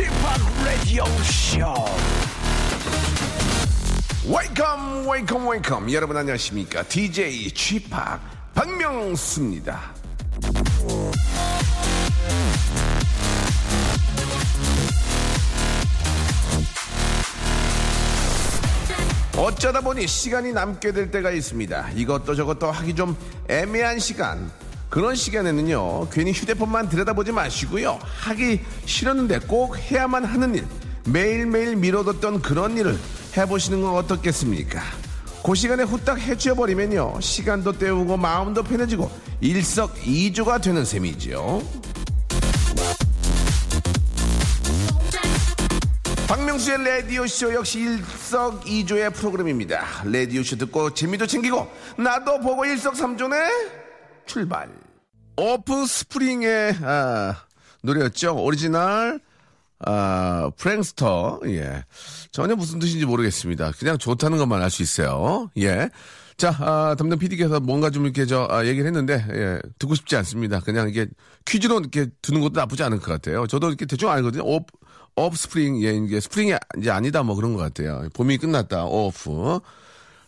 p Radio Show. Welcome, welcome, welcome. 여러분 안녕하십니까? DJ p 박명수입니다. 어쩌다 보니 시간이 남게 될 때가 있습니다. 이것도 저것도 하기 좀 애매한 시간. 그런 시간에는요, 괜히 휴대폰만 들여다보지 마시고요. 하기 싫었는데 꼭 해야만 하는 일, 매일매일 미뤄뒀던 그런 일을 해보시는 건 어떻겠습니까? 그 시간에 후딱 해치워버리면요, 시간도 때우고 마음도 편해지고 일석이조가 되는 셈이죠. 박명수의 라디오쇼 역시 일석이조의 프로그램입니다. 라디오쇼 듣고 재미도 챙기고 나도 보고 일석삼조네 출발. 오프 스프링의 아, 노래였죠. 오리지널 아, Prankster. 예. 전혀 무슨 뜻인지 모르겠습니다. 그냥 좋다는 것만 알 수 있어요. 예. 자, 아, 담당 PD께서 뭔가 좀 이렇게 저, 아, 얘기를 했는데, 예, 듣고 싶지 않습니다. 그냥 이게 퀴즈로 이렇게 두는 것도 나쁘지 않을 것 같아요. 저도 이렇게 대충 알거든요. Off, Offspring, 예, 이게 스프링이 이제 아니다 뭐 그런 것 같아요. 봄이 끝났다, off.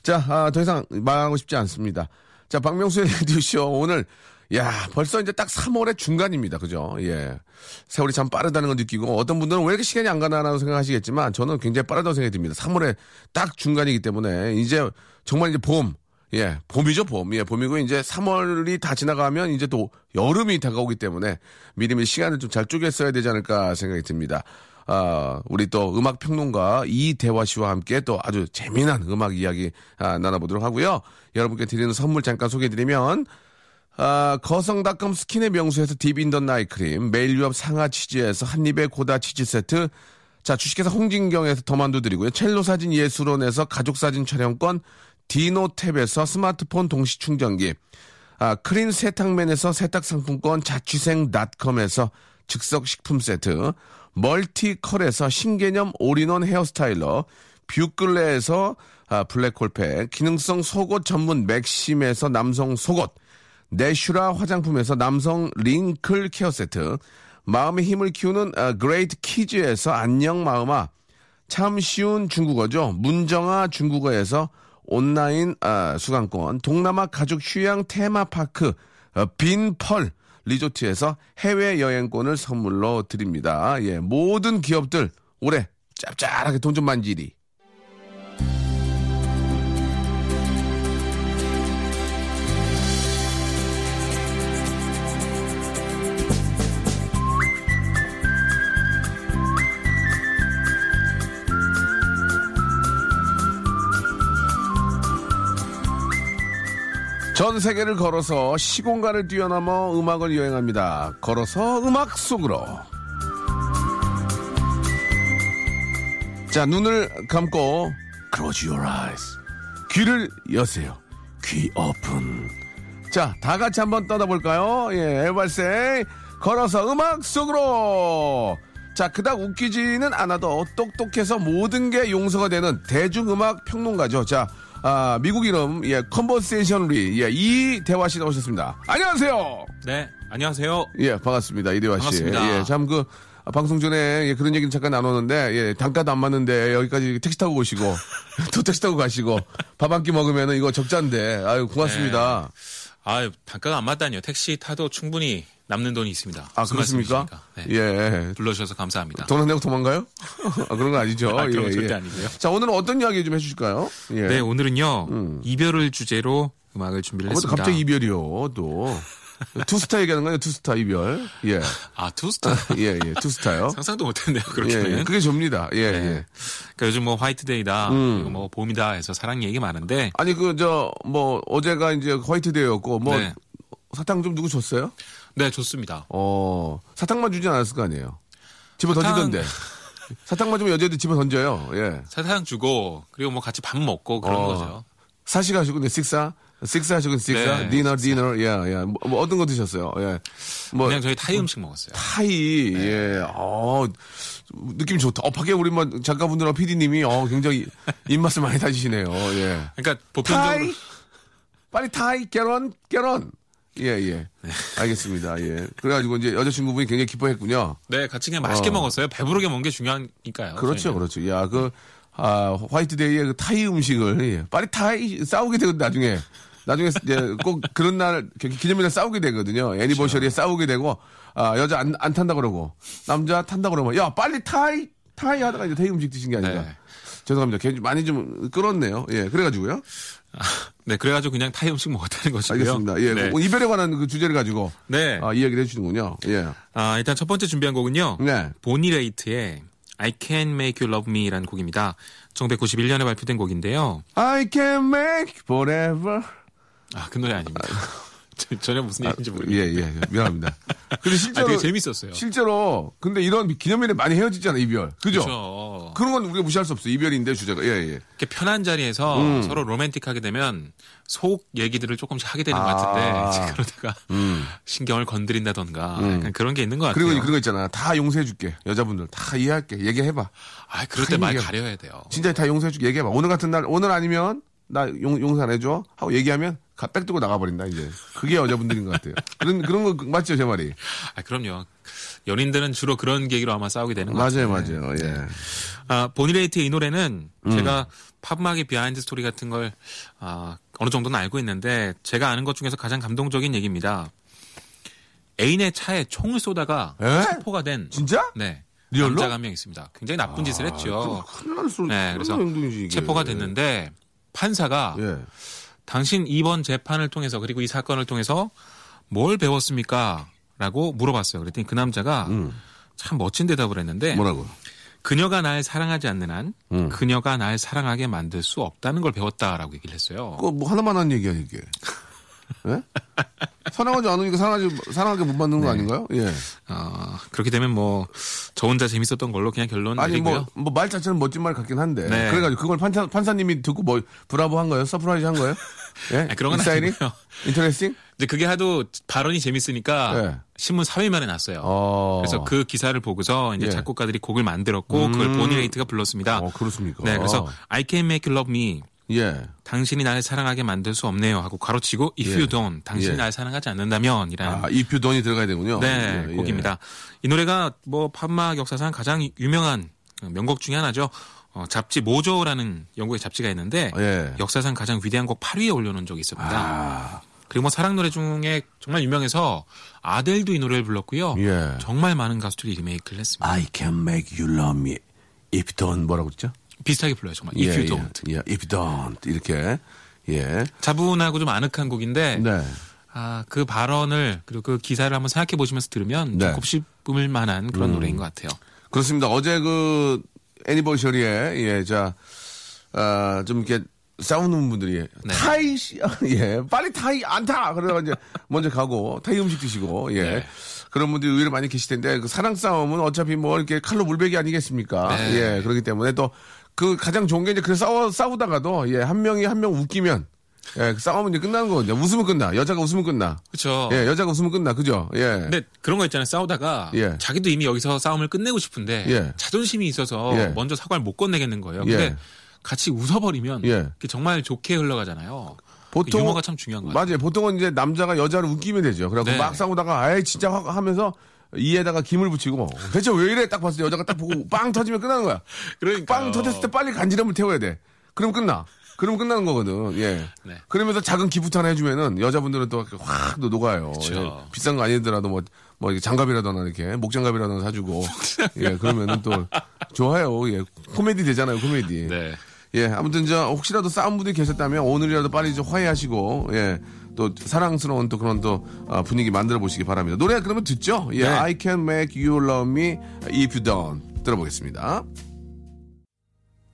자, 아, 더 이상 말하고 싶지 않습니다. 자, 박명수의 라디오쇼 오늘, 야, 벌써 이제 딱 3월의 중간입니다. 그죠? 예. 세월이 참 빠르다는 걸 느끼고, 어떤 분들은 왜 이렇게 시간이 안 가나라고 생각하시겠지만, 저는 굉장히 빠르다고 생각이 듭니다. 3월의 딱 중간이기 때문에, 이제 정말 이제 봄, 예, 봄이죠, 봄. 예, 봄이고, 이제 3월이 다 지나가면 이제 또 여름이 다가오기 때문에 미리미리 시간을 좀 잘 쪼개 써야 되지 않을까 생각이 듭니다. 아, 우리 또 음악 평론가 이대화 씨와 함께 또 아주 재미난 음악 이야기 아, 나눠보도록 하고요. 여러분께 드리는 선물 잠깐 소개해드리면, 아, 거성닷컴 스킨의 명수에서 딥인더나잇 크림, 매일 유업 상하 치즈에서 한입의 고다 치즈 세트, 자, 주식회사 홍진경에서 더만두 드리고요. 첼로 사진 예술원에서 가족 사진 촬영권, 디노탭에서 스마트폰 동시 충전기, 아, 크린 세탁맨에서 세탁 상품권, 자취생닷컴에서 즉석 식품 세트, 멀티컬에서 신개념 all-in-one hair styler, 뷰클레에서 아, 블랙홀팩, 기능성 속옷 전문 맥심에서 남성 속옷, 내슈라 화장품에서 남성 wrinkle care 세트, 마음의 힘을 키우는 아, 그레이트 키즈에서 안녕 마음아, 참 쉬운 중국어죠. 문정아 중국어에서 온라인 아, 수강권, 동남아 가족 휴양 테마파크 어, 빈펄 리조트에서 해외 여행권을 선물로 드립니다. 예, 모든 기업들 올해 짭짤하게 돈 좀 만지리. 전 세계를 걸어서 시공간을 뛰어넘어 음악을 여행합니다. 걸어서 음악 속으로. 자, 눈을 감고 close your eyes. 귀를 여세요. 귀 오픈. 자, 다 같이 한번 떠나볼까요? 예, 에발세 걸어서 음악 속으로. 자, 그닥 웃기지는 않아도 똑똑해서 모든 게 용서가 되는 대중음악 평론가죠. 자, 아, 미국 이름, 예, 컨버세이션리, 예, 이 대화 씨 나오셨습니다. 안녕하세요! 네, 안녕하세요. 예, 반갑습니다. 이대화 씨. 반갑습니다. 예, 참 그, 아, 방송 전에 예, 그런 얘기는 잠깐 나눴는데, 예, 단가도 안 맞는데 여기까지 택시 타고 오시고, 또 택시 타고 가시고, 밥 한 끼 먹으면은 이거 적자인데, 아유, 고맙습니다. 아, 단가가 안 맞다니요. 택시 타도 충분히 남는 돈이 있습니다. 아, 그렇습니까? 네. 예. 불러주셔서 감사합니다. 돈안 내고 도망가요? 아, 그런 거 아니죠. 아, 그런 건 절대 아니고요. 자, 오늘은 어떤 이야기 좀 해주실까요? 예. 네, 오늘은요 이별을 주제로 음악을 준비를 아, 뭐 했습니다. 갑자기 이별이요, 또. 투스타 얘기하는 거예요, 투스타 이별. 예. 아, 투스타 예, 예, 투스타요. 상상도 못했네요. 예, 그렇게는. 예, 그게 접니다. 예, 네. 예. 그러니까 요즘 뭐 화이트데이다, 음. 뭐 봄이다 해서 사랑 얘기 많은데 아니, 그, 저, 뭐, 어제가 이제 화이트데이였고, 뭐, 네. 사탕 좀 누구 줬어요? 네 좋습니다. 어, 사탕만 주진 않았을 거 아니에요? 집어 사탕- 던지던데. 사탕만 주면 여자들 집어 던져요. 예. 사탕 주고 그리고 뭐 같이 밥 먹고 그런 어. 거죠. 사시 가시고, 내 식사. 식사 하시고 식사, 네, 디너, 디너, 예, 예. 뭐, 뭐 어떤 거 드셨어요? 예. 뭐 그냥 저희 타이 음식 먹었어요. 타이, 예, 어, 느낌 좋다. 어, 밖에 우리 뭐 작가분들하고 PD님이 어, 굉장히 입맛을 많이 다지시네요. 예. 그러니까 보편적으로 타이, 빨리 타이, 결혼, 결혼. 예, 예. 네. 알겠습니다. 예. 그래가지고 이제 여자친구분이 굉장히 기뻐했군요. 네 같이 그냥 맛있게 어. 먹었어요. 배부르게 먹는 게 중요하니까요. 그렇죠, 저희는. 그렇죠. 야, 그, 아, 화이트데이의 그 타이 음식을, 예. 빨리 타이, 싸우게 되거든, 나중에. 나중에 이제 꼭 그런 날, 기- 기념일에 싸우게 되거든요. 애니버셔리에 싸우게 되고, 아, 여자 안, 안 탄다 그러고, 남자 탄다 그러면, 야, 빨리 타이, 타이 하다가 이제 타이 음식 드신 게 아닌가. 네. 죄송합니다. 괜히 많이 좀 끌었네요. 예, 그래가지고요. 네 그래가지고 그냥 타이 음식 먹었다는 것이고요. 알겠습니다. 예, 네. 그 이별에 관한 그 주제를 가지고, 네. 아, 이야기를 해주시는군요. 예. 아, 일단 첫 번째 준비한 곡은요. 네. 보니레이트의 I Can Make You Love Me라는 곡입니다. 1991년에 발표된 곡인데요. I can make forever. 아, 그 노래 아닙니다. 저- 전혀 무슨 얘기인지 예, 모르겠어요. 예, 미안합니다. 근데 아, 실제로. 되게 재밌었어요. 실제로 근데 이런 기념일에 많이 헤어지잖아 이별 그죠? 그렇죠. 그런 건 우리가 무시할 수 없어 이별인데 주제가 예 예 이렇게 편한 자리에서 음. 서로 로맨틱하게 되면 속 얘기들을 조금씩 하게 되는 것 아. 같은데 이제 그러다가 신경을 건드린다던가 약간 그런 게 있는 것 같아요. 그리고 그런 거 있잖아 다 용서해줄게 여자분들 다 이해할게 얘기해봐 아, 그럴 때 말. 가려야 돼요. 진짜 다 용서해줄게 얘기해봐 오늘 같은 날 오늘 아니면 나 용, 용서 안 해줘 하고 얘기하면 가, 빽 두고 나가버린다 이제 그게 여자분들인 것 같아요 그런 그런 거 맞죠 제 말이 아, 그럼요. 연인들은 주로 그런 계기로 아마 싸우게 되는 것 맞아요 같아요. 맞아요 예 아, 보니 레이트의 이 노래는 음. 제가 팝음악의 behind 스토리 같은 걸 아, 어느 정도는 알고 있는데 제가 아는 것 중에서 가장 감동적인 얘기입니다. 애인의 차에 총을 쏘다가 에? 체포가 된 진짜? 네. 리얼로? 남자가 한 명 있습니다. 굉장히 나쁜 짓을 했죠. 큰일 날 수, 네, 그래서 행동이지. 체포가 됐는데 판사가 예. 당신 이번 재판을 통해서 그리고 이 사건을 통해서 뭘 배웠습니까? 라고 물어봤어요. 그랬더니 그 남자가 참 멋진 대답을 했는데 음. 뭐라고 그녀가 날 사랑하지 않는 한 음. 그녀가 날 사랑하게 만들 수 없다는 걸 배웠다라고 얘기를 했어요. 그거 뭐 하나만 한 얘기야 이게. 예? 사랑하지 않으니까 사랑하지 사랑하게 못 받는 거 네. 아닌가요? 예. 어, 그렇게 되면 뭐 저 혼자 재밌었던 걸로 그냥 결론 아니 내리고요. 뭐 뭐 말 자체는 멋진 말 같긴 한데. 네. 그래가지고 그걸 판사 판사님이 듣고 뭐 브라보 한 거예요? surprise 한 거예요? 예. 아니, 그런 건? 아니고요. interesting? 근데 그게 하도 발언이 재밌으니까 네. 신문 3일 만에 났어요. 어. 그래서 그 기사를 보고서 이제 예. 작곡가들이 곡을 만들었고 그걸 보니 레이트가 불렀습니다. 어 그렇습니까? 네, 그래서 I can make you love me. 예. 당신이 나를 사랑하게 만들 수 없네요 하고 가로치고 if 예. you don't 당신이 예. 날 사랑하지 않는다면이라는 아, 이표 돈이 들어가야 되군요. 네, 예, 예. 곡입니다. 이 노래가 뭐 팝막 역사상 가장 유명한 명곡 중에 하나죠. 어, 잡지 모조라는 영국의 잡지가 있는데 예. 역사상 가장 위대한 곡 8위에 올려놓은 적이 있습니다. 아, 그리고 뭐 사랑 노래 중에 정말 유명해서 아델도 이 노래를 불렀고요. 예. 정말 많은 가수들이 리메이크를 했습니다. I can make you love me if don't 뭐라고 그랬죠? 비슷하게 불러요, 정말. If you don't. 예, if don't 이렇게 예. 차분하고 좀 아늑한 곡인데 네. 아, 그 발언을 그리고 그 기사를 한번 생각해 보시면서 들으면 네. 좀 곱씹을 만한 그런 노래인 것 같아요. 그렇습니다. 어제 그 애니버셔리에 예, 자, 아, 좀 이렇게 싸우는 분들이 네. 타이 씨, 예, 빨리 타이 안 타. 그래가 이제 먼저 가고 타이 음식 드시고 예. 네. 그런 분들이 의외로 많이 계실 텐데 그 사랑 싸움은 어차피 뭐 이렇게 칼로 물베기 아니겠습니까? 네. 예, 그렇기 때문에 또 그 가장 좋은 게 이제 그 싸워 싸우다가도 예, 한 명이 한 명 웃기면 예, 그 싸움은 이제 끝나는 거거든요. 웃으면 끝나. 여자가 웃으면 끝나. 그렇죠. 예, 여자가 웃으면 끝나. 그죠? 예. 근데 그런 거 있잖아요. 싸우다가 예. 자기도 이미 여기서 싸움을 끝내고 싶은데 예. 자존심이 있어서 예. 먼저 사과를 못 건네겠는 거예요. 근데 예. 같이 웃어버리면 예. 그게 정말 좋게 흘러가잖아요. 보통 유머가 참 중요한 것 같아요. 맞아요. 보통은 이제 남자가 여자를 웃기면 되죠. 그래갖고 네. 막 싸우다가 아이 진짜 확 하면서 이에다가 김을 붙이고 대체 왜 이래 딱 봤을 때 여자가 딱 보고 빵 터지면 끝나는 거야. 그러니까요. 빵 터졌을 때 빨리 간지럼을 태워야 돼. 그럼 끝나. 그럼 끝나는 거거든. 예. 네. 그러면서 작은 기부터 하나 해주면은 여자분들은 또 확 또 녹아요. 예. 비싼 거 아니더라도 뭐, 뭐 장갑이라도 하나 이렇게 목장갑이라도 하나 사주고. 예. 그러면은 또 좋아요. 예. 코미디 되잖아요. 코미디. 네. 예, 아무튼 저 혹시라도 싸운 분들이 계셨다면 오늘이라도 빨리 좀 화해하시고 예. 또 사랑스러운 또 그런 또 아, 분위기 만들어 보시기 바랍니다. 노래 그러면 듣죠? 예, 네. I can make you love me if you don't 들어보겠습니다.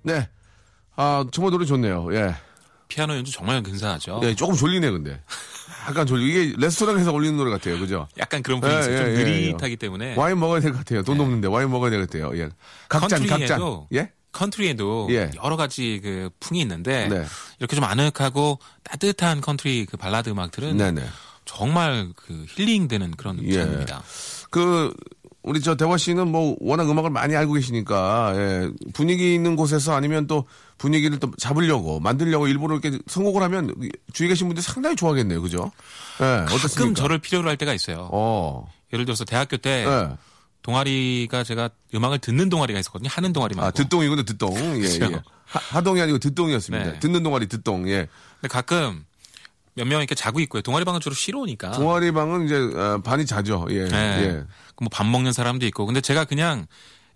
네, 아 정말 노래 좋네요. 예, 피아노 연주 정말 근사하죠. 예 조금 졸리네 근데 약간 졸리 이게 레스토랑에서 올리는 노래 같아요, 그죠? 약간 그런 분위기 있어요. 예, 좀 예, 예, 느릿하기 때문에 와인 먹어야 될 것 같아요. 돈 없는데 와인 먹어야 될 것 같아요. 예, 각잔 각잔. 예, 컨트리에도 예. 여러 가지 그 풍이 있는데 네. 이렇게 좀 아늑하고 따뜻한 컨트리 그 발라드 음악들은 네네. 정말 그 힐링되는 그런 예. 장르입니다. 그 우리 저 대화 씨는 뭐 워낙 음악을 많이 알고 계시니까 예, 분위기 있는 곳에서 아니면 또 분위기를 또 잡으려고 만들려고 일부러 이렇게 선곡을 하면 주위 계신 분들이 상당히 좋아하겠네요, 그죠? 예, 가끔 어떻습니까? 저를 필요로 할 때가 있어요. 어, 예를 들어서 대학교 때 예. 동아리가 제가 음악을 듣는 동아리가 있었거든요. 하는 동아리 말고. 아 듣동이군요, 듣동. 예, 그렇죠. 예. 하, 하동이 아니고 듣동이었습니다. 네. 듣는 동아리 듣동. 예. 근데 가끔 몇 명 이렇게 자고 있고요. 동아리 방은 주로 쉬러 오니까. 동아리 방은 이제 어, 반이 자죠. 예, 네. 예. 뭐밥 먹는 사람도 있고. 근데 제가 그냥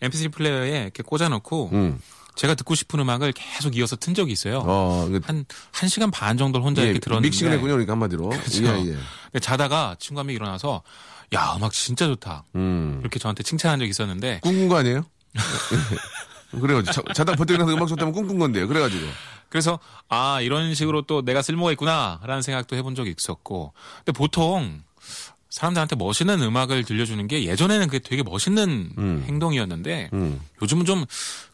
MP3 플레이어에 이렇게 꽂아놓고 음. 제가 듣고 싶은 음악을 계속 이어서 튼 적이 있어요. 어, 그, 한, 한 시간 반 정도를 혼자 예, 이렇게 들었는데. 믹싱을 했군요, 그러니까 한마디로. 그렇죠. 예, 예. 자다가 친구 한 명이 일어나서 야, 음악 진짜 좋다. 음. 이렇게 저한테 칭찬한 적이 있었는데 꿈꾼 거 아니에요? 그래가지고 자- 자다 버뜩 일어나서 음악 좋다면 꿈꾼 건데요. 그래가지고. 그래서 아 이런 식으로 또 내가 쓸모가 있구나라는 생각도 해본 적이 있었고 근데 보통 사람들한테 멋있는 음악을 들려주는 게 예전에는 그게 되게 멋있는 행동이었는데 음. 요즘은 좀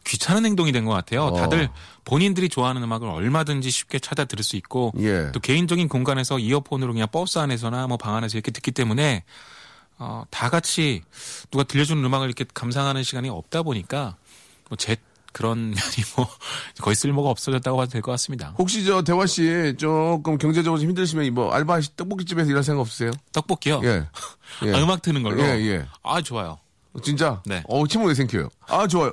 귀찮은 행동이 된 것 같아요. 어. 다들 본인들이 좋아하는 음악을 얼마든지 쉽게 찾아 들을 수 있고 예. 또 개인적인 공간에서 이어폰으로 그냥 버스 안에서나 뭐 방 안에서 이렇게 듣기 때문에 어, 다 같이 누가 들려주는 음악을 이렇게 감상하는 시간이 없다 보니까 뭐제 그런 면이 뭐 거의 쓸모가 없어졌다고 봐도 될 것 같습니다. 혹시 저 대화 씨 조금 경제적으로 좀 힘드시면 뭐 알바 떡볶이집에서 일할 생각 없으세요? 떡볶이요. 예. 예. 아, 음악 트는 걸로. 예, 예. 아 좋아요. 진짜? 네. 어, 침을 왜 생겨요? 아, 좋아요.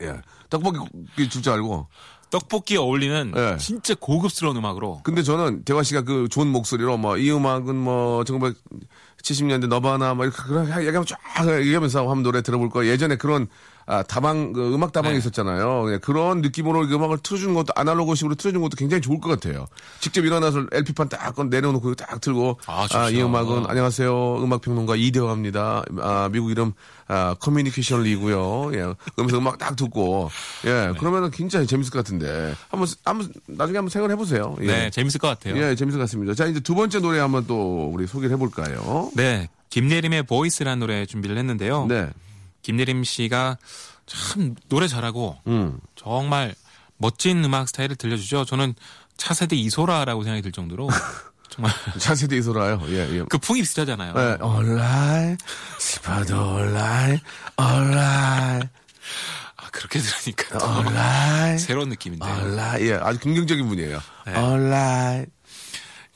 예. 떡볶이 줄 줄 알고. 떡볶이에 어울리는 예. 진짜 고급스러운 음악으로. 근데 저는 대화 씨가 그 좋은 목소리로 뭐 이 음악은 뭐 1970년대 너바나 뭐 이렇게 그런 얘기하면 쫙 얘기하면서 한번 노래 들어볼 거 예전에 그런 아, 다방 그 음악 다방이 네. 있었잖아요. 예, 그런 느낌으로 이 음악을 틀어주는 것도 아날로그식으로 틀어주는 것도 굉장히 좋을 것 같아요. 직접 일어나서 LP판 딱 꺼- 내려놓고 딱 틀고 아, 좋죠. 이 음악은 안녕하세요 음악 평론가 이대화입니다. 아, 미국 이름 아, 커뮤니케이션 리고요. 예, 그러면서 음악 딱 듣고 예, 네. 그러면은 진짜 재밌을 것 같은데 한번 한번 나중에 한번 생각해 보세요. 예. 네, 재밌을 것 같아요. 예, 재밌을 것 같습니다. 자, 이제 두 번째 노래 한번 또 우리 소개를 해 볼까요? 네, 김예림의 보이스라는 노래 준비를 했는데요. 네. 김예림 씨가 참 노래 잘하고 음. 정말 멋진 음악 스타일을 들려주죠. 저는 차세대 이소라라고 생각이 들 정도로 정말 차세대 이소라요. 예, 예. 그 풍이 비슷하잖아요. 네, alright, 스파도 alright, alright, 아, 그렇게 들으니까 어. 또 alright, 새로운 느낌인데요. alright. 예, 아주 긍정적인 분이에요. 네. alright.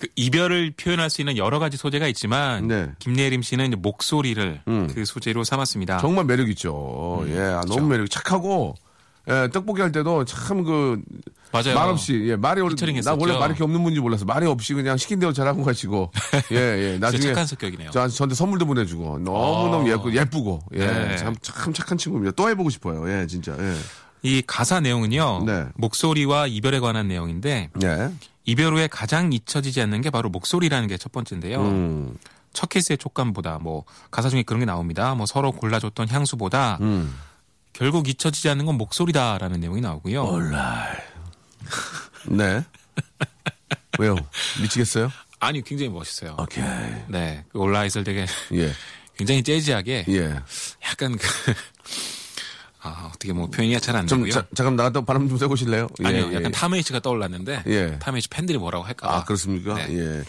그 이별을 표현할 수 있는 여러 가지 소재가 있지만 네. 김예림 씨는 이제 목소리를 음. 그 소재로 삼았습니다. 정말 매력 있죠. 예, 아, 너무 매력 착하고, 예, 떡볶이 할 때도 참 그. 말 없이, 예, 말이, 어려- 피처링 나 원래. 말이 없는 분인지 몰라서 말이 없이 그냥 시킨 대로 잘하고 가시고, 예, 예, 나중에. 착한 성격이네요. 저, 저한테 선물도 보내주고, 너무 너무 어. 예쁘, 예쁘고, 예, 네. 참, 참 착한 친구입니다. 또 해보고 싶어요. 예, 진짜, 예. 이 가사 내용은요. 네. 목소리와 이별에 관한 내용인데 예. 이별 후에 가장 잊혀지지 않는 게 바로 목소리라는 게 첫 번째인데요. 음, 첫 키스의 촉감보다 뭐 가사 중에 그런 게 나옵니다. 뭐 서로 골라줬던 향수보다 음. 결국 잊혀지지 않는 건 목소리다라는 내용이 나오고요. 네. 왜요? 미치겠어요? 아니 굉장히 멋있어요. 오케이. 네, 그 올라잇을 되게 예, 굉장히 재즈하게 예. 약간 그 아, 어떻게 뭐 표현이 잘안 좀, 되고요. 자, 잠깐 나갔다 바람 좀 쐬보실래요? 예, 아니요, 예. 약간 탐웨이츠가 떠올랐는데 예. 탐웨이츠 팬들이 뭐라고 할까? 아, 그렇습니까? 네. 예.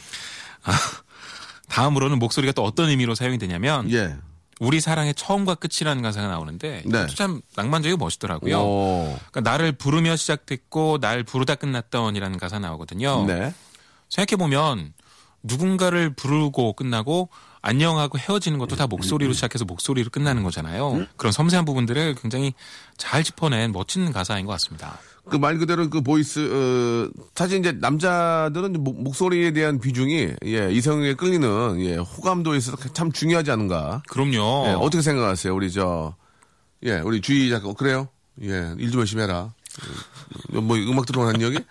다음으로는 목소리가 또 어떤 의미로 사용이 되냐면 예. 우리 사랑의 처음과 끝이라는 가사가 나오는데 네. 참 낭만적이고 멋있더라고요. 오. 그러니까 나를 부르며 시작됐고 날 부르다 끝났던이라는 가사 나오거든요. 네. 생각해 보면 누군가를 부르고 끝나고 안녕하고 헤어지는 것도 다 목소리로 시작해서 목소리로 끝나는 거잖아요. 그런 섬세한 부분들을 굉장히 잘 짚어낸 멋진 가사인 것 같습니다. 그 말 그대로 그 voice, 어, 사실 이제 남자들은 목, 목소리에 대한 비중이, 예, 이성에 끌리는, 예, 호감도에 있어서 참 중요하지 않은가. 그럼요. 예, 어떻게 생각하세요? 우리 저, 예, 우리 주희 작가, 그래요? 예, 일 좀 열심히 해라. 어, 뭐, 음악 들어오는 여기? 예,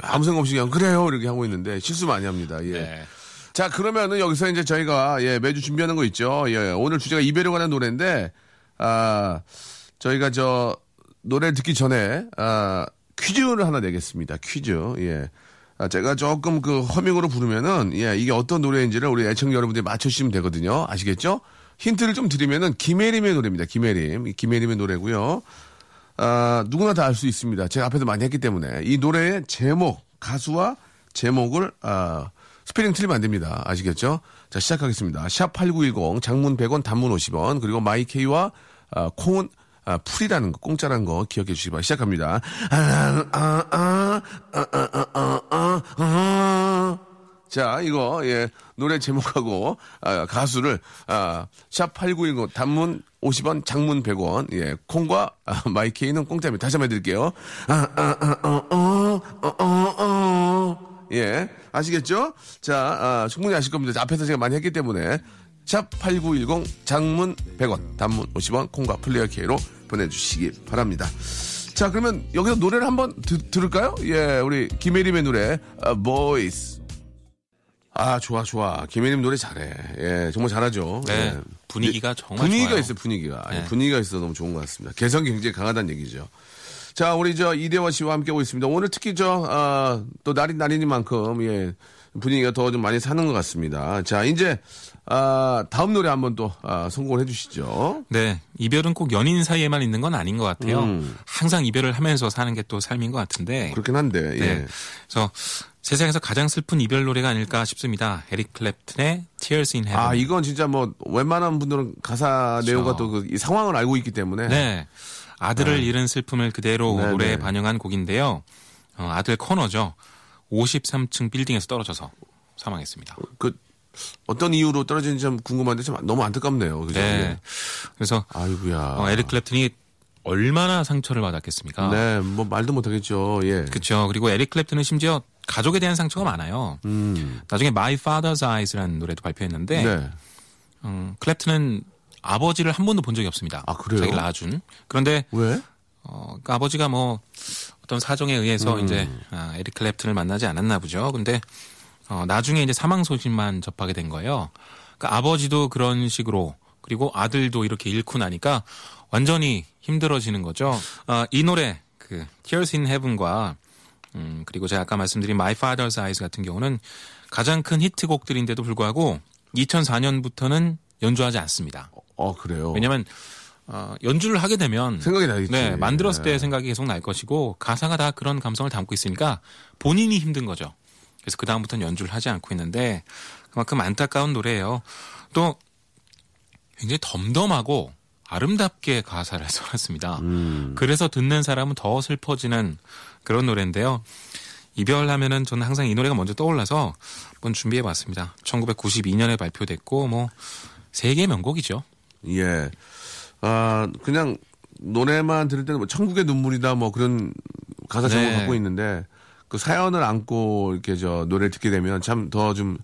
아무 생각 없이 그냥, 그래요! 이렇게 하고 있는데, 실수 많이 합니다. 예. 네. 자, 그러면은 여기서 이제 저희가, 예, 매주 준비하는 거 있죠. 예, 오늘 주제가 이별에 관한 노래인데, 아, 저희가 저, 노래를 듣기 전에, 아, 퀴즈를 하나 내겠습니다. 퀴즈. 예. 아, 제가 조금 그 허밍으로 부르면은, 예, 이게 어떤 노래인지를 우리 애청자 여러분들이 맞춰주시면 되거든요. 아시겠죠? 힌트를 좀 드리면은, 김혜림의 노래입니다. 김혜림. 이 김혜림의 노래고요 아, 누구나 다 알 수 있습니다. 제가 앞에도 많이 했기 때문에 이 노래의 제목, 가수와 제목을 아, 스피링 틀리면 안 됩니다. 아시겠죠? 자, 시작하겠습니다. 샵 8910, 장문 100원, 단문 50원, 그리고 마이케이와 아, 콩은 아, free라는 거, 공짜라는 거 기억해 주시기 바랍니다. 시작합니다. 자, 이거, 예, 노래 제목하고, 아, 가수를, 아, 샵8910, 단문 50원, 장문 100원, 예, 콩과, 아, 마이케이는 공짜입니다. 다시 한번 해드릴게요. 아, 아, 아, 아, 아, 아, 아, 아. 예, 아시겠죠? 자, 아, 충분히 아실 겁니다. 앞에서 제가 많이 했기 때문에. 샵8910 장문 100원, 단문 50원, 콩과 플레이어 K로 보내주시기 바랍니다. 자, 그러면 여기서 노래를 한번 드- 들을까요? 예, 우리 김혜림의 노래, 아, Boys. 아, 좋아, 좋아. 김혜림 노래 잘해. 예, 정말 잘하죠. 네, 예. 분위기가 정말 분위기가 좋아요. 있어요, 분위기가. 예, 네. 분위기가 있어서 너무 좋은 것 같습니다. 개성이 굉장히 강하다는 얘기죠. 자, 우리 저 이대화 씨와 함께하고 있습니다. 오늘 특히 저, 아, 또 날이 날이니만큼, 예, 분위기가 더 좀 많이 사는 것 같습니다. 자, 이제, 아, 다음 노래 한번 또, 아, 성공을 해주시죠. 네, 이별은 꼭 연인 사이에만 있는 건 아닌 것 같아요. 음. 항상 이별을 하면서 사는 게 또 삶인 것 같은데. 그렇긴 한데, 예. 네. 그래서 세상에서 가장 슬픈 이별 노래가 아닐까 싶습니다. 에릭 클랩튼의 Tears in Heaven. 아, 이건 진짜 뭐, 웬만한 분들은 가사 내용과 또 그 상황을 알고 있기 때문에. 네. 아들을 잃은 슬픔을 그대로 네, 노래에 네. 반영한 곡인데요. 어, 아들 커너죠. 53층 빌딩에서 떨어져서 사망했습니다. 그, 어떤 이유로 떨어지는지 좀 궁금한데 참 너무 안타깝네요. 그죠? 네. 예. 그래서 아이고야. 어, 에릭 클랩튼이 얼마나 상처를 받았겠습니까? 네, 뭐 말도 못하겠죠. 예. 그렇죠. 그리고 에릭 클랩튼은 심지어 가족에 대한 상처가 많아요. 음. 나중에 My Father's Eyes라는 노래도 발표했는데 네. 음, 클랩튼은 아버지를 한 번도 본 적이 없습니다. 아, 그래요? 자기를 낳아준. 그런데 왜? 어, 그러니까 아버지가 뭐 어떤 사정에 의해서 음. 이제 아, 에릭 클랩튼을 만나지 않았나 보죠. 근데 어, 나중에 이제 사망 소식만 접하게 된 거예요. 그러니까 아버지도 그런 식으로 그리고 아들도 이렇게 잃고 나니까 완전히 힘들어지는 거죠. 아, 이 노래 그 Tears in Heaven과 음, 그리고 제가 아까 말씀드린 My Father's Eyes 같은 경우는 가장 큰 히트곡들인데도 불구하고 2004년부터는 연주하지 않습니다. 어, 그래요. 왜냐면 어, 연주를 하게 되면 생각이 나겠지. 네, 만들었을 네. 때 생각이 계속 날 것이고 가사가 다 그런 감성을 담고 있으니까 본인이 힘든 거죠. 그래서 그 다음부터는 연주를 하지 않고 있는데 그만큼 안타까운 노래예요. 또 굉장히 덤덤하고 아름답게 가사를 써놨습니다. 음. 그래서 듣는 사람은 더 슬퍼지는 그런 노래인데요. 이별하면은 저는 항상 이 노래가 먼저 떠올라서 한번 준비해봤습니다. 1992년에 발표됐고 뭐 세계 명곡이죠. 예. 아, 그냥 노래만 들을 때는 뭐 천국의 눈물이다 뭐 그런 가사 제목을 네. 갖고 있는데 그 사연을 안고 이렇게 저 노래를 듣게 되면 참 더좀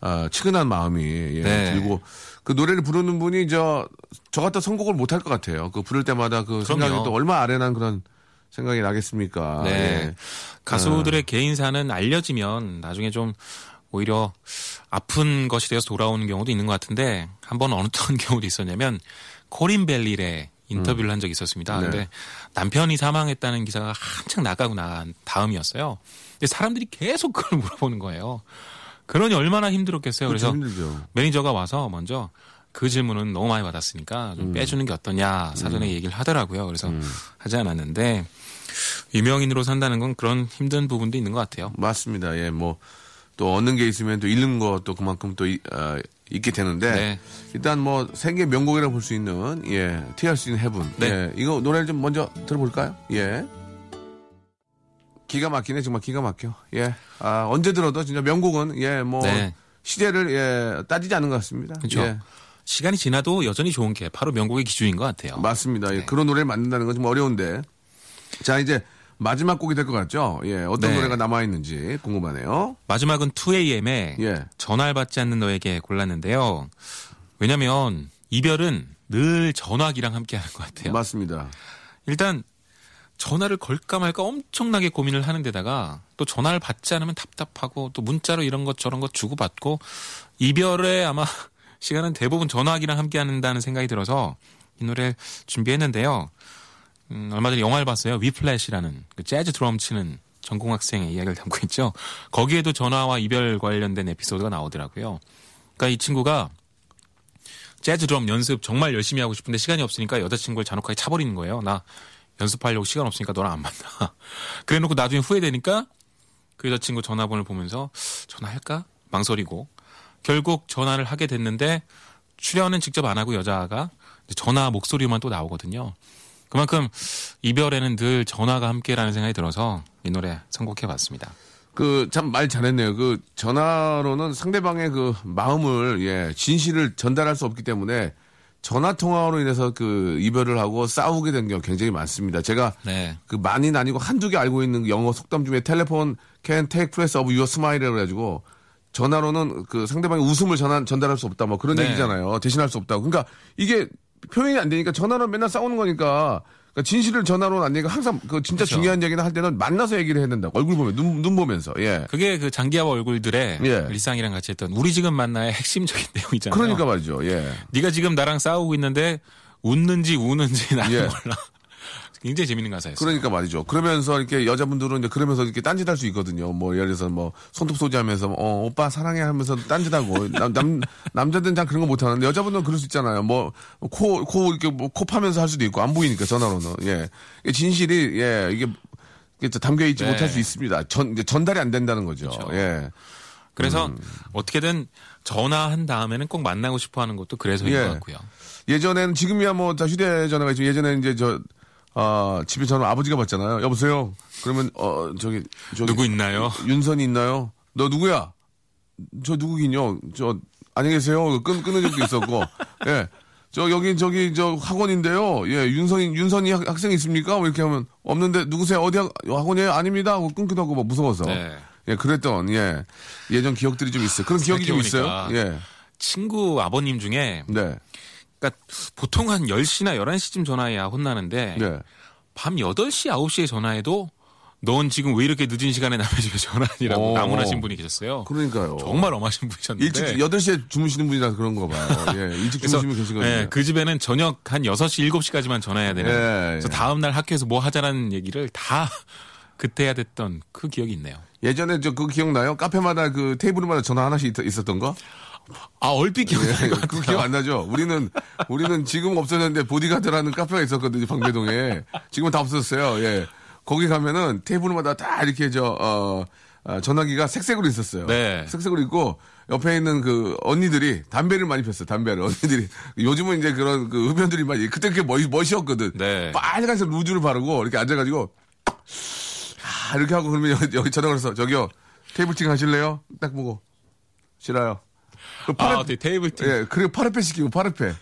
아, 치근한 마음이 예, 네. 들고 그 노래를 부르는 분이 저 저 같다 선곡을 못 할 것 같아요. 그 부를 때마다 그 생각이 그럼요. 또 얼마 아련한 그런 생각이 나겠습니까? 네. 예. 가수들의 개인사는 알려지면 나중에 좀 오히려 아픈 것이 되어서 돌아오는 경우도 있는 것 같은데 한 번 어떤 경우도 있었냐면 코린 베일리 래의 인터뷰를 한 적이 있었습니다. 네. 근데 남편이 사망했다는 기사가 한창 나가고 난 다음이었어요. 근데 사람들이 계속 그걸 물어보는 거예요. 그러니 얼마나 힘들었겠어요. 그렇죠, 그래서 힘들죠. 매니저가 와서 먼저 그 질문은 너무 많이 받았으니까 좀 빼주는 게 어떠냐 사전에 얘기를 하더라고요. 그래서 하지 않았는데 유명인으로 산다는 건 그런 힘든 부분도 있는 것 같아요. 맞습니다. 예, 뭐, 또 얻는 게 있으면 또 잃는 것도 그만큼 또 이- 아, 있게 되는데, 네. 일단 뭐, 세계 명곡이라고 볼 수 있는, 예, Tears in Heaven. 네. 예, 이거 노래를 좀 먼저 들어볼까요? 예. 기가 막히네, 정말 기가 막혀. 예. 아, 언제 들어도 진짜 명곡은, 예, 뭐, 네. 시대를, 예, 따지지 않는 것 같습니다. 그렇죠. 예, 시간이 지나도 여전히 좋은 게 바로 명곡의 기준인 것 같아요. 맞습니다. 예, 네. 그런 노래를 만든다는 건 좀 어려운데. 자, 이제 마지막 곡이 될 것 같죠? 예, 어떤 네. 노래가 남아있는지 궁금하네요. 마지막은 2AM의 예. 전화를 받지 않는 너에게 골랐는데요. 왜냐면 이별은 늘 전화기랑 함께 하는 것 같아요. 맞습니다. 일단 전화를 걸까 말까 엄청나게 고민을 하는 데다가 또 전화를 받지 않으면 답답하고 또 문자로 이런 것 저런 것 주고받고 이별에 아마 시간은 대부분 전화기랑 함께 한다는 생각이 들어서 이 노래를 준비했는데요. 음, 얼마 전에 영화를 봤어요. 위플래시라는 그 재즈 드럼 치는 전공 학생의 이야기를 담고 있죠. 거기에도 전화와 이별 관련된 에피소드가 나오더라고요. 그러니까 이 친구가 재즈 드럼 연습 정말 열심히 하고 싶은데 시간이 없으니까 여자친구를 잔혹하게 차버리는 거예요. 나 연습하려고 시간 없으니까 너랑 안 만나. 그래 놓고 나중에 후회되니까 그 여자친구 전화번호를 보면서 전화할까? 망설이고 결국 전화를 하게 됐는데 출연은 직접 안 하고 여자가 전화 목소리만 또 나오거든요. 그만큼 이별에는 늘 전화가 함께라는 생각이 들어서 이 노래 선곡해 봤습니다. 그 참 말 잘했네요. 그 전화로는 상대방의 그 마음을 예 진실을 전달할 수 없기 때문에 전화 통화로 인해서 그 이별을 하고 싸우게 된 경우 굉장히 많습니다. 제가 네. 그 많이는 아니고 한두 개 알고 있는 영어 속담 중에 텔레폰 can take place of your smile이라고 해가지고 전화로는 그 상대방의 웃음을 전한, 전달할 수 없다 뭐 그런 네. 얘기잖아요. 대신할 수 없다고. 그러니까 이게 표현이 안 되니까 전화로 맨날 싸우는 거니까 그러니까 진실을 전화로는 안 되니까 항상 그 진짜 그렇죠. 중요한 얘기는 할 때는 만나서 얘기를 해야 된다고. 얼굴 보면 눈, 눈 보면서 예. 그게 그 장기하와 얼굴들의 예. 일상이랑 같이 했던 우리 지금 만나의 핵심적인 내용이잖아요. 그러니까 말이죠. 예. 네가 지금 나랑 싸우고 있는데 웃는지 우는지 나는 예. 몰라. 굉장히 재밌는 가사였어요. 그러니까 말이죠. 그러면서 이렇게 여자분들은 이제 그러면서 이렇게 딴짓할 수 있거든요. 뭐 예를 들어서 뭐 손톱 소지하면서 어 오빠 사랑해 하면서 딴짓하고 남, 남 남자들은 잘 그런 거 못하는데 여자분들은 그럴 수 있잖아요. 뭐 코 코 이렇게 뭐 코 파면서 할 수도 있고 안 보이니까 전화로는 예 진실이 예 이게 담겨 있지 네. 못할 수 있습니다. 전 이제 전달이 안 된다는 거죠. 그렇죠. 예. 그래서 음. 어떻게든 전화한 다음에는 꼭 만나고 싶어 하는 것도 그래서인 예. 것 같고요. 예전에는 지금이야 뭐 다 휴대전화가 있지만 예전에는 이제 저 아, 집에 전화 아버지가 받잖아요. 여보세요. 그러면 어 저기 저기 누구 있나요? 윤선이 있나요? 너 누구야? 저 누구긴요? 저 안녕히 계세요. 끊 끊은 적도 있었고. 예. 저 여기 저기 저 학원인데요. 예, 윤선이 윤선이 학, 학생 있습니까? 뭐 이렇게 하면 없는데 누구세요? 어디 학, 학원이에요? 아닙니다. 하고 끊기도 하고 막 무서워서. 네. 예, 그랬던 예 예전 기억들이 좀 있어요. 그런 기억이 좀 있어요. 예, 친구 아버님 중에 네, 그러니까 보통 한 10시나 11시쯤 전화해야 혼나는데 네. 밤 8시, 9시에 전화해도 넌 지금 왜 이렇게 늦은 시간에 남의 집에 전화하니라고 어. 나무라신 분이 계셨어요. 그러니까요. 정말 엄하신 분이셨는데. 일찍 8시에 주무시는 분이라서 그런 거 봐요. 예, 일찍 주무시면 계신 거예요. 예, 그 집에는 저녁 한 6시, 7시까지만 전화해야 되는. 예, 그래서 예. 다음 날 학교에서 뭐 하자라는 얘기를 다 그때 해야 됐던 그 기억이 있네요. 예전에 저 그거 기억나요? 카페마다 그 테이블마다 전화 하나씩 있, 었던 거 아, 얼핏 기억나는 것 그. 기억 안 나죠? 우리는, 우리는 지금 없어졌는데 보디가드라는 카페가 있었거든요, 방배동에. 지금은 다 없어졌어요, 예. 거기 가면은 테이블마다 다 이렇게 저, 어, 어, 전화기가 색색으로 있었어요. 네. 색색으로 있고, 옆에 있는 그 언니들이 담배를 많이 폈어요, 담배를. 언니들이. 요즘은 이제 그런 그 흡연들이 많이, 그때 그게 멋, 멋이었거든. 네. 빨간색 루즈를 바르고, 이렇게 앉아가지고, 아, 이렇게 하고 그러면 여기, 여기 전화 걸어서, 저기요, 테이블팅 하실래요? 딱 보고, 싫어요. 그 파르, 아, 네, 테이블팅. 예, 그리고 파르페 시키고, 파르페.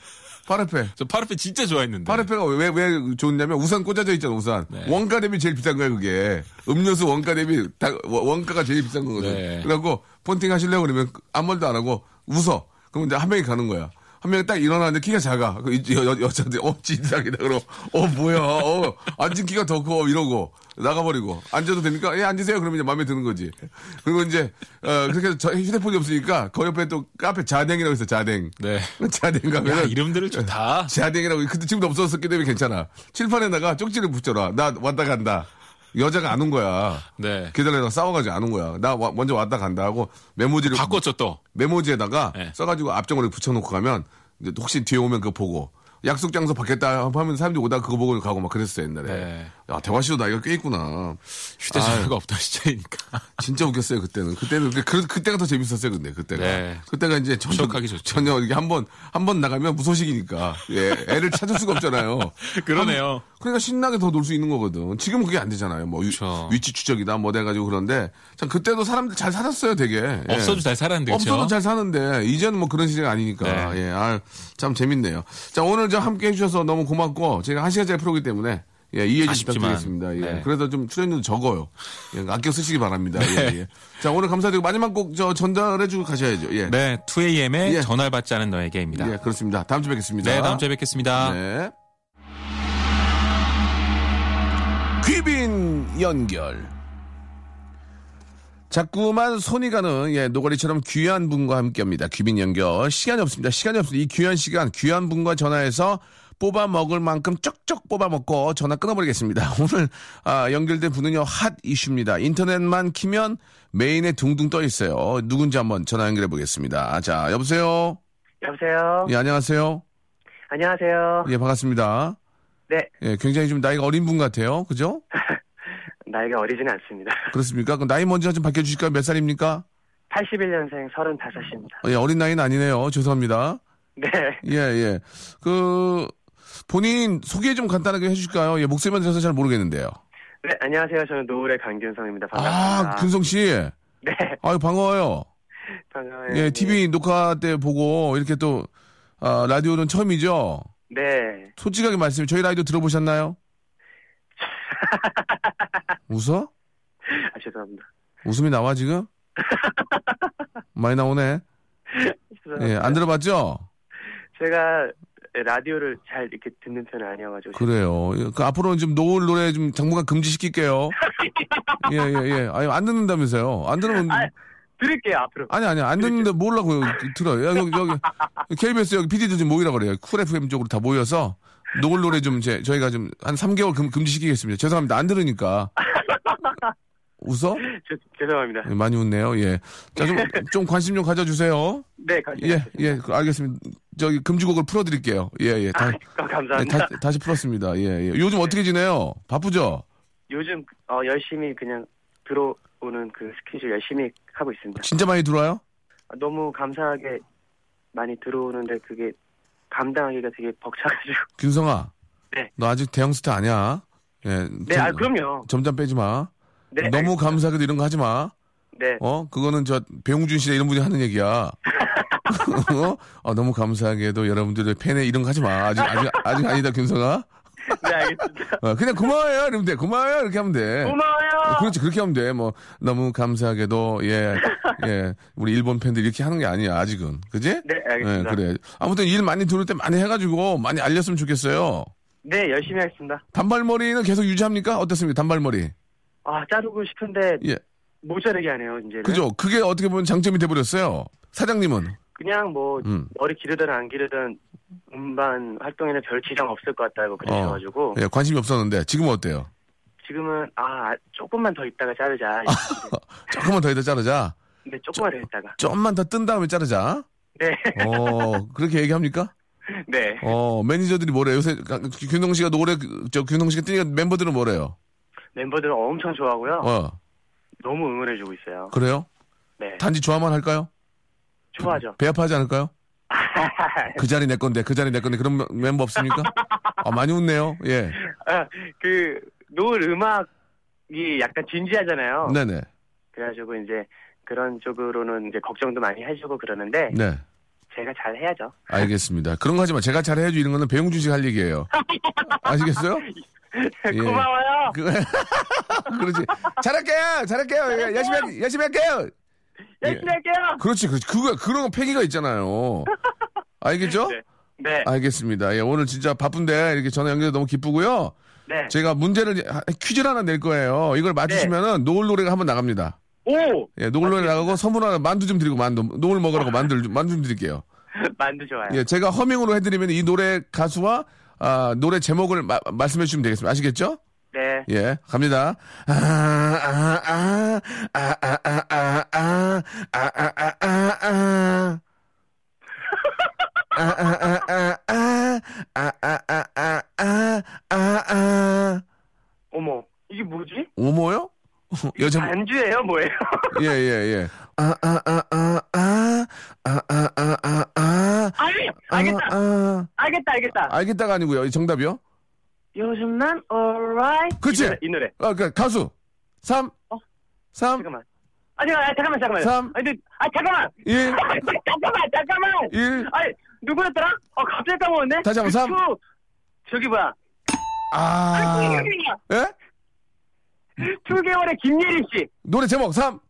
파르페. 저 파르페 진짜 좋아했는데. 파르페가 왜, 왜 좋냐면 우산 꽂아져 있잖아, 우산. 네. 원가 대비 제일 비싼 거야, 그게. 음료수 원가 대비, 다, 원- 원가가 제일 비싼 거거든. 네. 그래갖고, 폰팅 하실래요? 그러면 아무 말도 안 하고, 웃어. 그럼 이제 한 명이 가는 거야. 한 명이 딱 일어나는데 키가 작아. 그 여, 여, 여자한테, 어, 진상이다. 그러고, 어, 뭐야. 어, 앉은 키가 더 커. 이러고, 나가버리고. 앉아도 됩니까? 예, 앉으세요. 그러면 이제 마음에 드는 거지. 그리고 이제, 어, 그렇게 해서 저 휴대폰이 없으니까, 그 옆에 또 카페 자댕이라고 있어, 자댕. 네. 자댕 야, 가면은. 이름들을 좋다. 자댕이라고 그때 지금도 없었었기 때문에 괜찮아. 칠판에다가 쪽지를 붙여라. 나 왔다 간다. 여자가 안 온 거야. 네. 기다려다가 싸워가지고 안 온 거야. 나 와- 먼저 왔다 간다 하고 메모지를 바꿨죠, 또. 메모지에다가 네. 써가지고 앞정으로 붙여놓고 가면 혹시 뒤에 오면 그거 보고 약속 장소 바뀌었다 하면 사람들이 오다가 그거 보고 가고 막 그랬어요 옛날에. 네. 야 대화 씨도 나이가 꽤 있구나. 휴대전화가 없던 시절이니까. 진짜 웃겼어요 그때는. 그때는 그, 그- 그때가 더 재밌었어요 근데 그때가. 네. 그때가 이제 전혀. 전혀 이게 한 번 한 번 나가면 무소식이니까 예 애를 찾을 수가 없잖아요. 그러네요. 그러니까 신나게 더 놀 수 있는 거거든. 지금은 그게 안 되잖아요. 뭐 위, 그쵸. 위치 추적이다 뭐 돼가지고 그런데 참 그때도 사람들 잘 살았어요 되게. 예. 없어도 잘 살았는데, 그쵸? 없어도 잘 사는데 이제는 뭐 그런 시대가 아니니까. 네. 예, 아, 참 재밌네요. 자 오늘 저 함께 해주셔서 너무 고맙고 제가 한 시간짜리 프로기 때문에. 예, 이해 좀 아쉽지만. 부탁드리겠습니다. 예. 네. 그래도 좀 출연료도 적어요. 예, 아껴 쓰시기 바랍니다. 예, 네. 예. 자, 오늘 감사드리고 마지막 곡 저 전달해 주고 가셔야죠. 예. 네, 2AM의 예. 전화를 받지 않은 너에게입니다. 예, 그렇습니다. 다음 주에 뵙겠습니다. 네, 다음 주에 뵙겠습니다. 네. 귀빈 연결. 자꾸만 손이 가는 예, 노가리처럼 귀한 분과 함께합니다. 귀빈 연결 시간이 없습니다. 시간이 없습니다. 이 귀한 시간 귀한 분과 전화해서 뽑아 먹을 만큼 쪽쪽 뽑아 먹고 전화 끊어버리겠습니다. 오늘 아, 연결된 분은요 핫 이슈입니다. 인터넷만 키면 메인에 둥둥 떠 있어요. 누군지 한번 전화 연결해 보겠습니다. 자 여보세요. 여보세요. 예 안녕하세요. 안녕하세요. 예 반갑습니다. 네, 예, 굉장히 좀 나이가 어린 분 같아요. 그죠? 나이가 어리지는 않습니다. 그렇습니까? 그럼 나이 먼저 좀 밝혀 주실까요? 몇 살입니까? 81년생 35입니다. 예, 어린 나이는 아니네요. 죄송합니다. 네, 예, 예. 그, 본인 소개 좀 간단하게 해주실까요? 예, 목소리만 들어서 잘 모르겠는데요. 네, 안녕하세요. 저는 노을의 강균성입니다. 반갑습니다. 아, 균성 씨. 네, 아유, 반가워요. 반가워요. 예, TV 녹화 때 보고 이렇게 또, 아, 라디오는 처음이죠? 네, 솔직하게 말씀해. 저희 라디오 들어보셨나요? 웃어? 아, 죄송합니다. 웃음이 나와, 지금? 많이 나오네. 죄송합니다. 예, 안 들어봤죠? 제가 라디오를 잘 이렇게 듣는 편은 아니어가지고. 그래요. 예, 그 앞으로는 좀 노을 노래 좀 당분간 금지시킬게요. 예, 예, 예. 아니, 안 듣는다면서요. 안 들으면. 아, 들을게요, 앞으로. 아니, 아니, 안 듣는데 뭐라고요. 들어요. 야, 여기, 여기. KBS 여기 PD들 좀 모이라 그래요. 쿨 FM 쪽으로 다 모여서 노을 노래 좀 제, 저희가 좀 한 3개월 금, 금지시키겠습니다. 죄송합니다. 안 들으니까. 웃어? 죄, 죄송합니다. 예, 많이 웃네요. 예. 자, 좀, 좀 관심 좀 가져주세요. 네, 관심 예. 예. 그, 알겠습니다. 저기 금지곡을 풀어드릴게요. 예, 예. 다, 아, 네, 감사합니다. 다, 다시 풀었습니다. 예, 예. 요즘 어떻게 지내요? 바쁘죠? 요즘 어, 열심히 그냥 들어오는 그 스케줄 열심히 하고 있습니다. 진짜 많이 들어와요? 아, 너무 감사하게 많이 들어오는데 그게 감당하기가 되게 벅차가지고. 균성아. 네. 너 아직 대형 스타 아니야. 예. 네, 아 그럼요. 점점 빼지 마. 네, 너무 알겠습니다. 감사하게도 이런 거 하지 마. 네, 어? 그거는 저 배용준 씨나 이런 분이 하는 얘기야. 어? 어, 너무 감사하게도 여러분들의 팬에 이런 거 하지 마. 아직, 아직, 아직 아니다, 균성아. 네 알겠습니다. 어, 그냥 고마워요. 이러면 돼. 고마워요. 이렇게 하면 돼. 고마워요. 그렇지. 그렇게 하면 돼. 뭐, 너무 감사하게도, 예, 예. 우리 일본 팬들 이렇게 하는 게 아니야, 아직은. 그지? 네, 알겠습니다. 예, 그래. 아무튼 일 많이 들을 때 많이 해가지고 많이 알렸으면 좋겠어요. 네, 열심히 하겠습니다. 단발머리는 계속 유지합니까? 어떻습니까? 단발머리. 아 자르고 싶은데 예. 못 자르게 하네요 이제는. 그죠? 그게 어떻게 보면 장점이 돼버렸어요. 사장님은. 그냥 뭐 음. 머리 기르든 안 기르든 음반 활동에는 별 지장 없을 것 같다고 그러셔가지고 예, 관심이 없었는데, 지금은 어때요? 지금은 아 조금만 더 있다가 자르자. 조금만 더 이따 자르자. 근데 조금만 더 있다가. 좀만 더 뜬 다음에 자르자. 네, 어, 그렇게 얘기합니까? 네. 어, 매니저들이 뭐래요? 요새 균동 씨가 노래, 저 균동 씨가 뜨니까 멤버들은 뭐래요? 멤버들은 엄청 좋아하고요. 어, 너무 응원해주고 있어요. 그래요? 네, 단지 좋아만 할까요? 좋아하죠. 배 아파하지 않을까요? 그 자리 내 건데, 그 자리 내 건데, 그런 멤버 없습니까? 아, 많이 웃네요. 예. 아, 그 노을 음악이 약간 진지하잖아요. 네네. 그래가지고 이제 그런 쪽으로는 이제 걱정도 많이 해주고 그러는데 네. 제가 잘 해야죠. 알겠습니다. 그런 거 하지 마. 제가 잘 해야지 이런 거는 배용준 씨가 할 얘기예요. 아시겠어요? 예. 고마워요. 그, 그렇지. 잘할게요! 잘할게요! 예, 열심히, 할- 열심히 할게요! 열심히 할게요. 그렇지, 그렇지. 그거, 그런 패기가 있잖아요. 알겠죠? 네. 네, 알겠습니다. 예, 오늘 진짜 바쁜데 이렇게 전화 연결 너무 기쁘고요. 네. 제가 문제를, 하- 퀴즈를 하나 낼 거예요. 이걸 맞추시면은 노을 노래가 한번 나갑니다. 오 예, 노을 노래 나가고 선물 하나 만두 좀 드리고 만두. 노을 먹으라고 만두, 만두 좀 드릴게요. 만두 좋아요. 예, 제가 허밍으로 해드리면 이 노래 가수와 아, 노래 제목을 마- 말씀해 주시면 되겠습니다. 아시겠죠? 네. 예, 갑니다. 아, 아, 아, 아, 아, 아, 아, 아, 아, 아, 아, 아, 아. 아, 아, 아, 아, 아, 아, 아, 아, 아, 아, 아, 아. 어머 이게 뭐지? 오모요? 여자, 반주예요, 뭐예요? 예, 예, 예. 아, 아, 아, 아, 아, 아, 아, 아, 아, 아. 아니, 아, 알겠다, 아. 알겠다, 알겠다. 알겠다가 아니고요. 정답이요? 요즘 난 alright. 그치? 이 노래. 아, 그 가수. 3, 어? 3, 잠깐만. 아, 잠깐만, 아, 잠깐만, 잠깐만. 삼. 아니, 근데, 아, 잠깐만. 1, 잠깐만, 잠깐만. 1. 아니, 누구였더라? 어, 갑자기 까먹었네. 다시 한번 삼. 그, 저기 뭐야. 아, 예? 2개월의 김예림 씨. 노래 제목 3,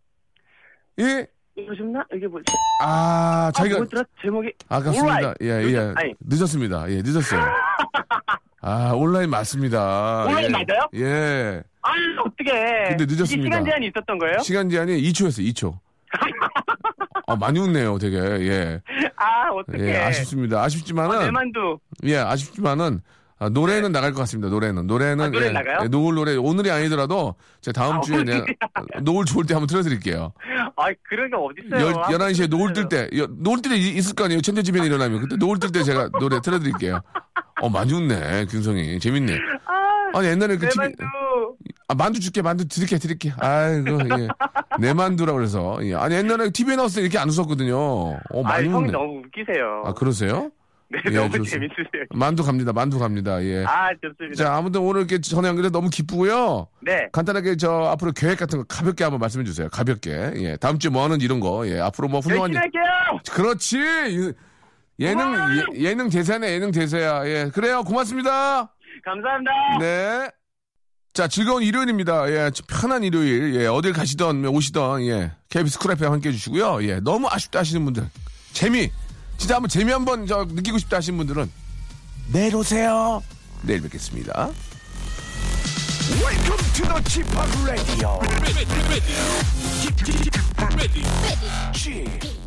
2, 요즘 나 이게 뭐지? 아, 아, 자기가 뭐더라? 제목이. 아깝습니다. Alright. 예, 예. 아니, 늦었습니다. 예, 늦었어요. 아, 온라인 맞습니다. 온라인 예. 맞아요? 예. 아니, 어떡해. 근데 늦었습니다. 시간 제한이 있었던 거예요? 시간 제한이 2초였어요, 2초. 아, 많이 웃네요, 되게. 예. 아, 어떡해. 예, 아쉽습니다. 아, 아쉽지만은 내 만두. 예, 아쉽지만은 아, 노래는 나갈 것 같습니다. 노래는 노래는 아, 노래 예, 나가요? 예, 노을 노래 오늘이 아니더라도 제가 다음 아, 주에 내가 노을 좋을 때 한번 틀어드릴게요. 아, 그런 게 어딨어요. 열, 11시에 노을 뜰 때, 여- 노을 뜰 때 있을 거 아니에요? 천재지변 일어나면. 그때 노을 뜰 때 제가 노래 틀어드릴게요. 어, 많이 웃네, 균성이. 재밌네. 아, 아니, 옛날에 그내 TV. 아, 만두 줄게, 만두 드릴게, 드릴게. 아이고, 예. 내 만두라 그래서. 예. 아니, 옛날에 TV에 나왔을 때 이렇게 안 웃었거든요. 어, 아, 많이 형이 웃네. 너무 웃기세요. 아, 그러세요? 네, 예, 너무 좋습니다. 재밌으세요. 만두 갑니다, 만두 갑니다, 예. 아, 좋습니다. 자, 아무튼 오늘 이렇게 전화 연결해 너무 기쁘고요. 네. 간단하게 저 앞으로 계획 같은 거 가볍게 한번 말씀해 주세요. 가볍게. 예. 다음 주에 뭐 하는지 이런 거. 예. 앞으로 뭐 훌륭한 열심히 할게요! 그렇지. 이- 예능 예, 예능 대사네. 예능 대사야. 예. 그래요. 고맙습니다. 감사합니다. 네. 자, 즐거운 일요일입니다. 예. 편한 일요일. 예. 어딜 가시던 오시던 예. KBS 쿨 FM 함께 해 주시고요. 예. 너무 아쉽다 하시는 분들. 재미. 진짜 한번 재미 한번 저 느끼고 싶다 하시는 분들은 내일 오세요. 내일 뵙겠습니다. Welcome to the Chip Radio. Ready, ready, ready. Chip, chip, chip, ready. ready, Chip,